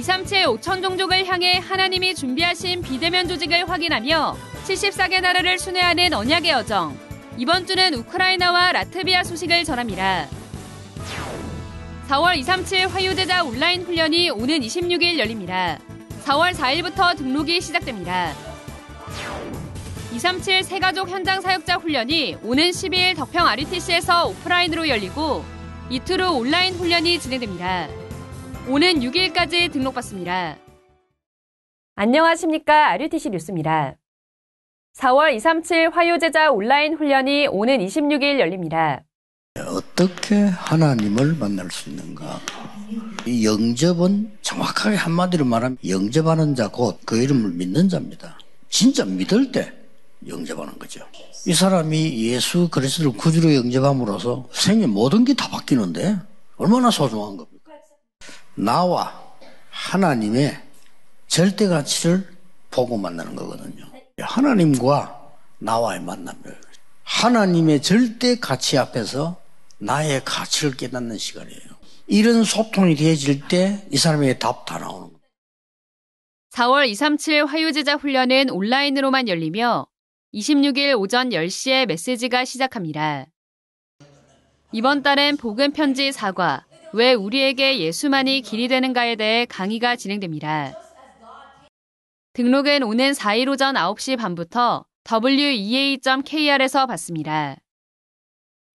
237 5천 종족을 향해 하나님이 준비하신 비대면 조직을 확인하며 74개 나라를 순회하는 언약의 여정. 이번 주는 우크라이나와 라트비아 소식을 전합니다. 4월 237 화요제자 온라인 훈련이 오는 26일 열립니다. 4월 4일부터 등록이 시작됩니다. 237 세가족 현장 사역자 훈련이 오는 12일 덕평 RUTC에서 오프라인으로 열리고 이틀 후 온라인 훈련이 진행됩니다. 오는 6일까지 등록받습니다. 안녕하십니까. RUTC 뉴스입니다. 4월 237 화요제자 온라인 훈련이 오는 26일 열립니다. 어떻게 하나님을 만날 수 있는가? 이 영접은 정확하게 한마디로 말하면 영접하는 자 곧 그 이름을 믿는 자입니다. 진짜 믿을 때 영접하는 거죠. 이 사람이 예수 그리스도를 구주로 영접함으로써 생의 모든 게 다 바뀌는데 얼마나 소중한 겁니까? 나와 하나님의 절대 가치를 보고 만나는 거거든요. 하나님과 나와의 만남을 하나님의 절대 가치 앞에서 나의 가치를 깨닫는 시간이에요. 이런 소통이 되어질 때 이 사람에게 답 다 나오는 거예요. 4월 237 화요제자 훈련은 온라인으로만 열리며 26일 오전 10시에 메시지가 시작합니다. 이번 달엔 복음 편지 사과, 왜 우리에게 예수만이 길이 되는가에 대해 강의가 진행됩니다. 등록은 오는 4일 오전 9시 반부터 wea.kr에서 받습니다.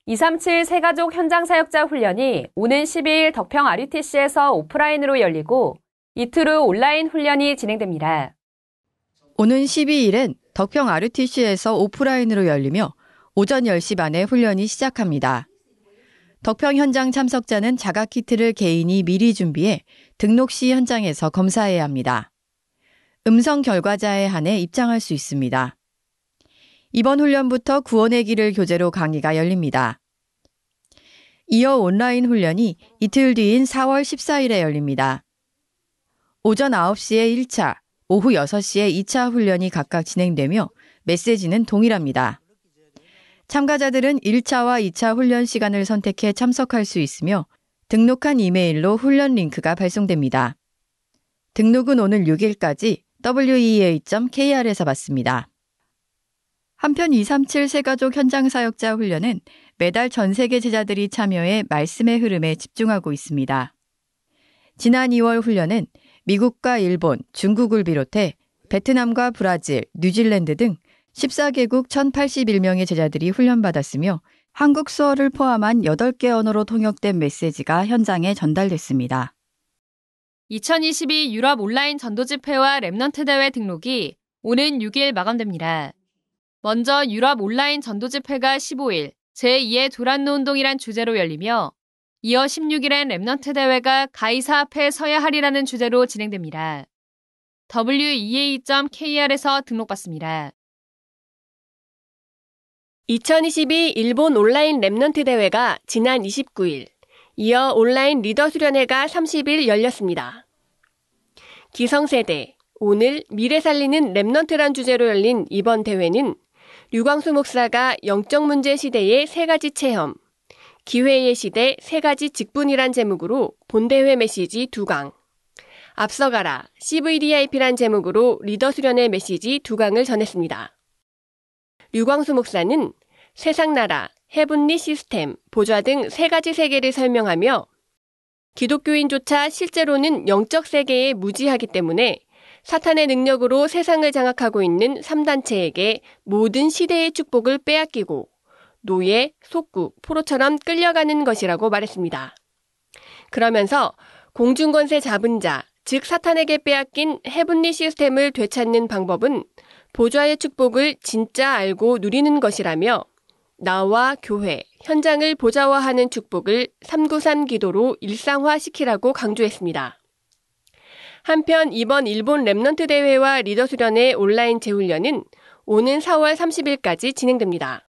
237 세가족 현장 사역자 훈련이 오는 12일 덕평 RUTC에서 오프라인으로 열리고 이틀 후 온라인 훈련이 진행됩니다. 오는 12일엔 덕평 RUTC에서 오프라인으로 열리며 오전 10시 반에 훈련이 시작합니다. 덕평 현장 참석자는 자가 키트를 개인이 미리 준비해 등록 시 현장에서 검사해야 합니다. 음성 결과자에 한해 입장할 수 있습니다. 이번 훈련부터 구원의 길을 교재로 강의가 열립니다. 이어 온라인 훈련이 이틀 뒤인 4월 14일에 열립니다. 오전 9시에 1차, 오후 6시에 2차 훈련이 각각 진행되며 메시지는 동일합니다. 참가자들은 1차와 2차 훈련 시간을 선택해 참석할 수 있으며 등록한 이메일로 훈련 링크가 발송됩니다. 등록은 오늘 6일까지 wea.kr에서 받습니다. 한편 237 새가족 현장 사역자 훈련은 매달 전 세계 제자들이 참여해 말씀의 흐름에 집중하고 있습니다. 지난 2월 훈련은 미국과 일본, 중국을 비롯해 베트남과 브라질, 뉴질랜드 등 14개국 1,081명의 제자들이 훈련받았으며 한국 수어를 포함한 8개 언어로 통역된 메시지가 현장에 전달됐습니다. 2022 유럽 온라인 전도집회와 Remnant 대회 등록이 오는 6일 마감됩니다. 먼저 유럽 온라인 전도집회가 15일 제2의 두란노 운동이란 주제로 열리며 이어 16일엔 Remnant 대회가 가이사 앞에 서야 하리라는 주제로 진행됩니다. wea.kr에서 등록받습니다. 2022 일본 온라인 Remnant 대회가 지난 29일, 이어 온라인 리더 수련회가 30일 열렸습니다. 기성세대, 오늘 미래 살리는 Remnant란 주제로 열린 이번 대회는 류광수 목사가 영적 문제 시대의 세 가지 체험, 기회의 시대 세 가지 직분이란 제목으로 본대회 메시지 두 강, 앞서가라 CVDIP란 제목으로 리더 수련회 메시지 두 강을 전했습니다. 류광수 목사는 세상 나라, heavenly 시스템, 보좌 등 세 가지 세계를 설명하며 기독교인조차 실제로는 영적 세계에 무지하기 때문에 사탄의 능력으로 세상을 장악하고 있는 3단체에게 모든 시대의 축복을 빼앗기고 노예, 속국, 포로처럼 끌려가는 것이라고 말했습니다. 그러면서 공중권세 잡은 자, 즉 사탄에게 빼앗긴 헤븐리 시스템을 되찾는 방법은 보좌의 축복을 진짜 알고 누리는 것이라며 나와 교회, 현장을 보좌화하는 축복을 393 기도로 일상화시키라고 강조했습니다. 한편 이번 일본 Remnant 대회와 리더 수련회 온라인 재훈련은 오는 4월 30일까지 진행됩니다.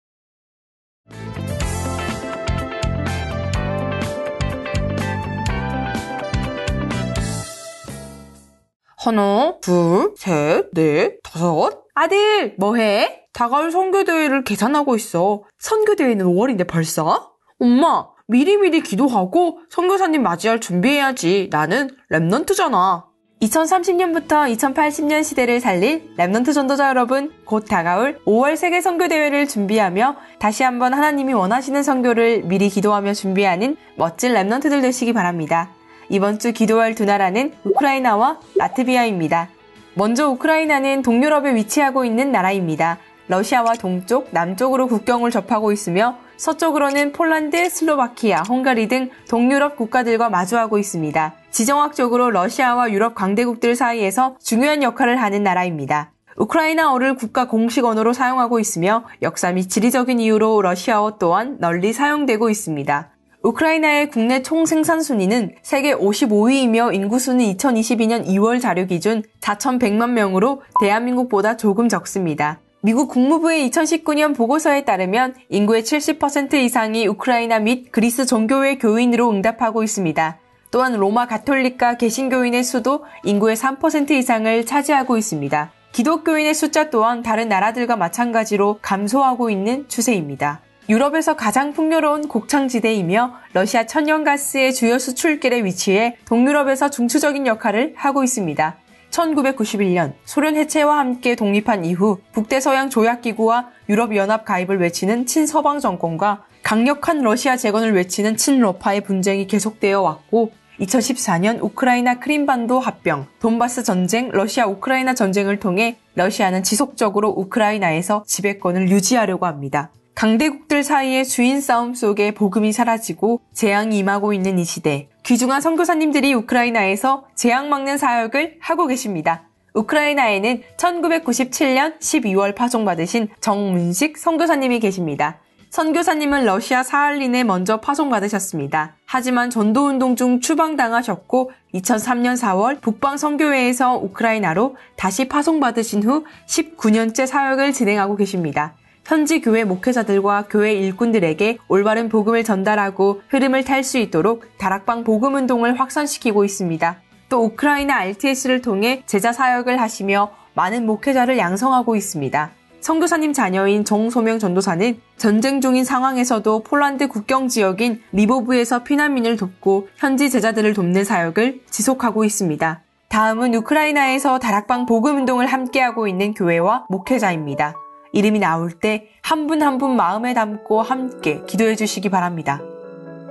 하나, 둘, 셋, 넷, 다섯. 아들, 뭐해? 다가올 선교대회를 계산하고 있어. 선교대회는 5월인데 벌써? 엄마, 미리미리 기도하고 선교사님 맞이할 준비해야지. 나는 Remnant잖아. 2030년부터 2080년 시대를 살릴 Remnant 전도자 여러분, 곧 다가올 5월 세계 선교 대회를 준비하며 다시 한번 하나님이 원하시는 선교를 미리 기도하며 준비하는 멋진 Remnant들 되시기 바랍니다. 이번 주 기도할 두 나라는 우크라이나와 라트비아입니다. 먼저 우크라이나는 동유럽에 위치하고 있는 나라입니다. 러시아와 동쪽, 남쪽으로 국경을 접하고 있으며 서쪽으로는 폴란드, 슬로바키아, 헝가리 등 동유럽 국가들과 마주하고 있습니다. 지정학적으로 러시아와 유럽 강대국들 사이에서 중요한 역할을 하는 나라입니다. 우크라이나어를 국가 공식 언어로 사용하고 있으며 역사 및 지리적인 이유로 러시아어 또한 널리 사용되고 있습니다. 우크라이나의 국내 총 생산 순위는 세계 55위이며 인구 수는 2022년 2월 자료 기준 4,100만 명으로 대한민국보다 조금 적습니다. 미국 국무부의 2019년 보고서에 따르면 인구의 70% 이상이 우크라이나 및 그리스 종교회 교인으로 응답하고 있습니다. 또한 로마 가톨릭과 개신교인의 수도 인구의 3% 이상을 차지하고 있습니다. 기독교인의 숫자 또한 다른 나라들과 마찬가지로 감소하고 있는 추세입니다. 유럽에서 가장 풍요로운 곡창지대이며 러시아 천연가스의 주요 수출길에 위치해 동유럽에서 중추적인 역할을 하고 있습니다. 1991년 소련 해체와 함께 독립한 이후 북대서양 조약기구와 유럽연합 가입을 외치는 친서방 정권과 강력한 러시아 재건을 외치는 친러파의 분쟁이 계속되어 왔고 2014년 우크라이나 크림반도 합병, 돈바스 전쟁, 러시아 우크라이나 전쟁을 통해 러시아는 지속적으로 우크라이나에서 지배권을 유지하려고 합니다. 강대국들 사이의 주인 싸움 속에 복음이 사라지고 재앙이 임하고 있는 이 시대, 귀중한 선교사님들이 우크라이나에서 재앙 막는 사역을 하고 계십니다. 우크라이나에는 1997년 12월 파송받으신 정문식 선교사님이 계십니다. 선교사님은 러시아 사할린에 먼저 파송받으셨습니다. 하지만 전도운동 중 추방당하셨고 2003년 4월 북방 선교회에서 우크라이나로 다시 파송받으신 후 19년째 사역을 진행하고 계십니다. 현지 교회 목회자들과 교회 일꾼들에게 올바른 복음을 전달하고 흐름을 탈 수 있도록 다락방 복음 운동을 확산시키고 있습니다. 또 우크라이나 RTS를 통해 제자 사역을 하시며 많은 목회자를 양성하고 있습니다. 성교사님 자녀인 정소명 전도사는 전쟁 중인 상황에서도 폴란드 국경 지역인 리보브에서 피난민을 돕고 현지 제자들을 돕는 사역을 지속하고 있습니다. 다음은 우크라이나에서 다락방 복음 운동을 함께하고 있는 교회와 목회자입니다. 이름이 나올 때 한 분 한 분 마음에 담고 함께 기도해 주시기 바랍니다.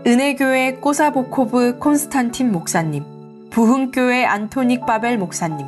은혜교회 꼬사보코브 콘스탄틴 목사님, 부흥교회 안토닉 바벨 목사님,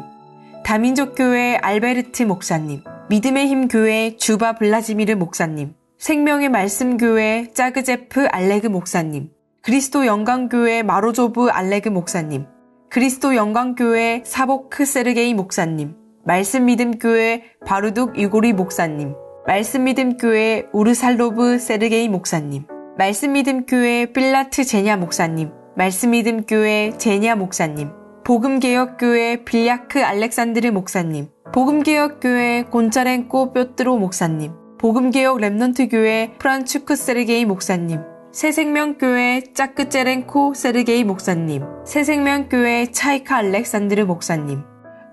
다민족교회 알베르트 목사님, 믿음의 힘 교회 주바 블라지미르 목사님, 생명의 말씀 교회 짜그제프 알레그 목사님, 그리스도 영광교회 마로조브 알레그 목사님, 그리스도 영광교회 사보크 세르게이 목사님, 말씀 믿음 교회 바루둑 이고리 목사님, 말씀 믿음 교회 우르살로브 세르게이 목사님, 말씀 믿음 교회 빌라트 제냐 목사님, 말씀 믿음 교회 제냐 목사님, 복음 개혁 교회 빌야크 알렉산드르 목사님, 복음 개혁 교회 곤짜렌꼬 뼈뜨로 목사님, 복음 개혁 Remnant 교회 프란츠크 세르게이 목사님, 새생명교회 짜크제렌코 세르게이 목사님, 새생명교회 차이카 알렉산드르 목사님,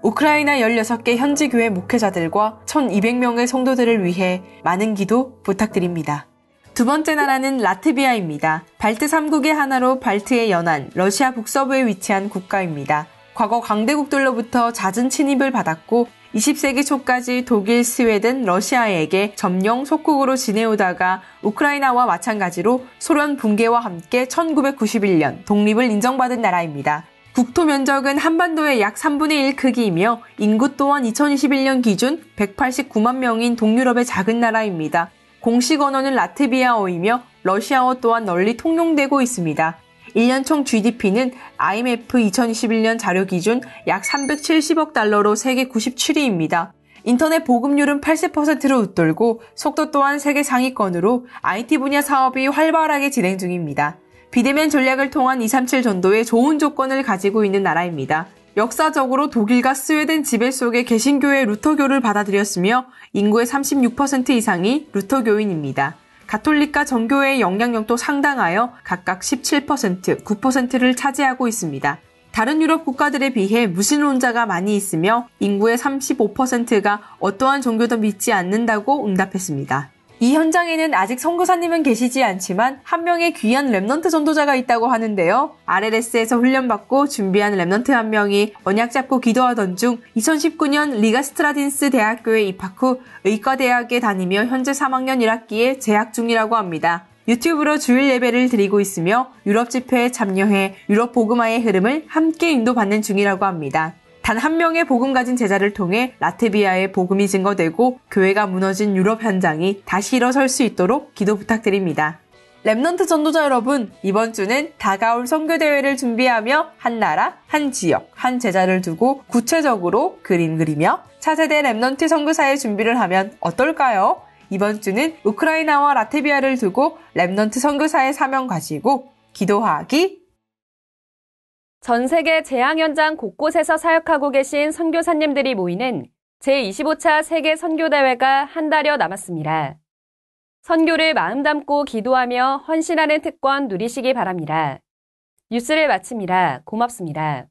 우크라이나 16개 현지 교회 목회자들과 1200명의 성도들을 위해 많은 기도 부탁드립니다. 두 번째 나라는 라트비아입니다. 발트 3국의 하나로 발트의 연안, 러시아 북서부에 위치한 국가입니다. 과거 강대국들로부터 잦은 침입을 받았고 20세기 초까지 독일, 스웨덴, 러시아에게 점령 속국으로 지내오다가 우크라이나와 마찬가지로 소련 붕괴와 함께 1991년 독립을 인정받은 나라입니다. 국토 면적은 한반도의 약 3분의 1 크기이며 인구 또한 2021년 기준 189만 명인 동유럽의 작은 나라입니다. 공식 언어는 라트비아어이며 러시아어 또한 널리 통용되고 있습니다. 1년 총 GDP는 IMF 2021년 자료 기준 약 370억 달러로 세계 97위입니다. 인터넷 보급률은 80%로 웃돌고 속도 또한 세계 상위권으로 IT 분야 사업이 활발하게 진행 중입니다. 비대면 전략을 통한 237 전도에 좋은 조건을 가지고 있는 나라입니다. 역사적으로 독일과 스웨덴 지배 속의 개신교의 루터교를 받아들였으며 인구의 36% 이상이 루터교인입니다. 가톨릭과 정교회의 영향력도 상당하여 각각 17%, 9%를 차지하고 있습니다. 다른 유럽 국가들에 비해 무신론자가 많이 있으며 인구의 35%가 어떠한 종교도 믿지 않는다고 응답했습니다. 이 현장에는 아직 선교사님은 계시지 않지만 한 명의 귀한 remnant 전도자가 있다고 하는데요. RLS에서 훈련받고 준비한 remnant 한 명이 언약 잡고 기도하던 중 2019년 리가 스트라딘스 대학교에 입학 후 의과대학에 다니며 현재 3학년 1학기에 재학 중이라고 합니다. 유튜브로 주일 예배를 드리고 있으며 유럽 집회에 참여해 유럽 복음화의 흐름을 함께 인도받는 중이라고 합니다. 단 한 명의 복음 가진 제자를 통해 라트비아의 복음이 증거되고 교회가 무너진 유럽 현장이 다시 일어설 수 있도록 기도 부탁드립니다. remnant 전도자 여러분, 이번 주는 다가올 선교대회를 준비하며 한 나라, 한 지역, 한 제자를 두고 구체적으로 그림 그리며 차세대 remnant 선교사의 준비를 하면 어떨까요? 이번 주는 우크라이나와 라트비아를 두고 remnant 선교사의 사명 가지고 기도하기 전 세계 재앙 현장 곳곳에서 사역하고 계신 선교사님들이 모이는 제25차 세계 선교대회가 한 달여 남았습니다. 선교를 마음 담고 기도하며 헌신하는 특권 누리시기 바랍니다. 뉴스를 마칩니다. 고맙습니다.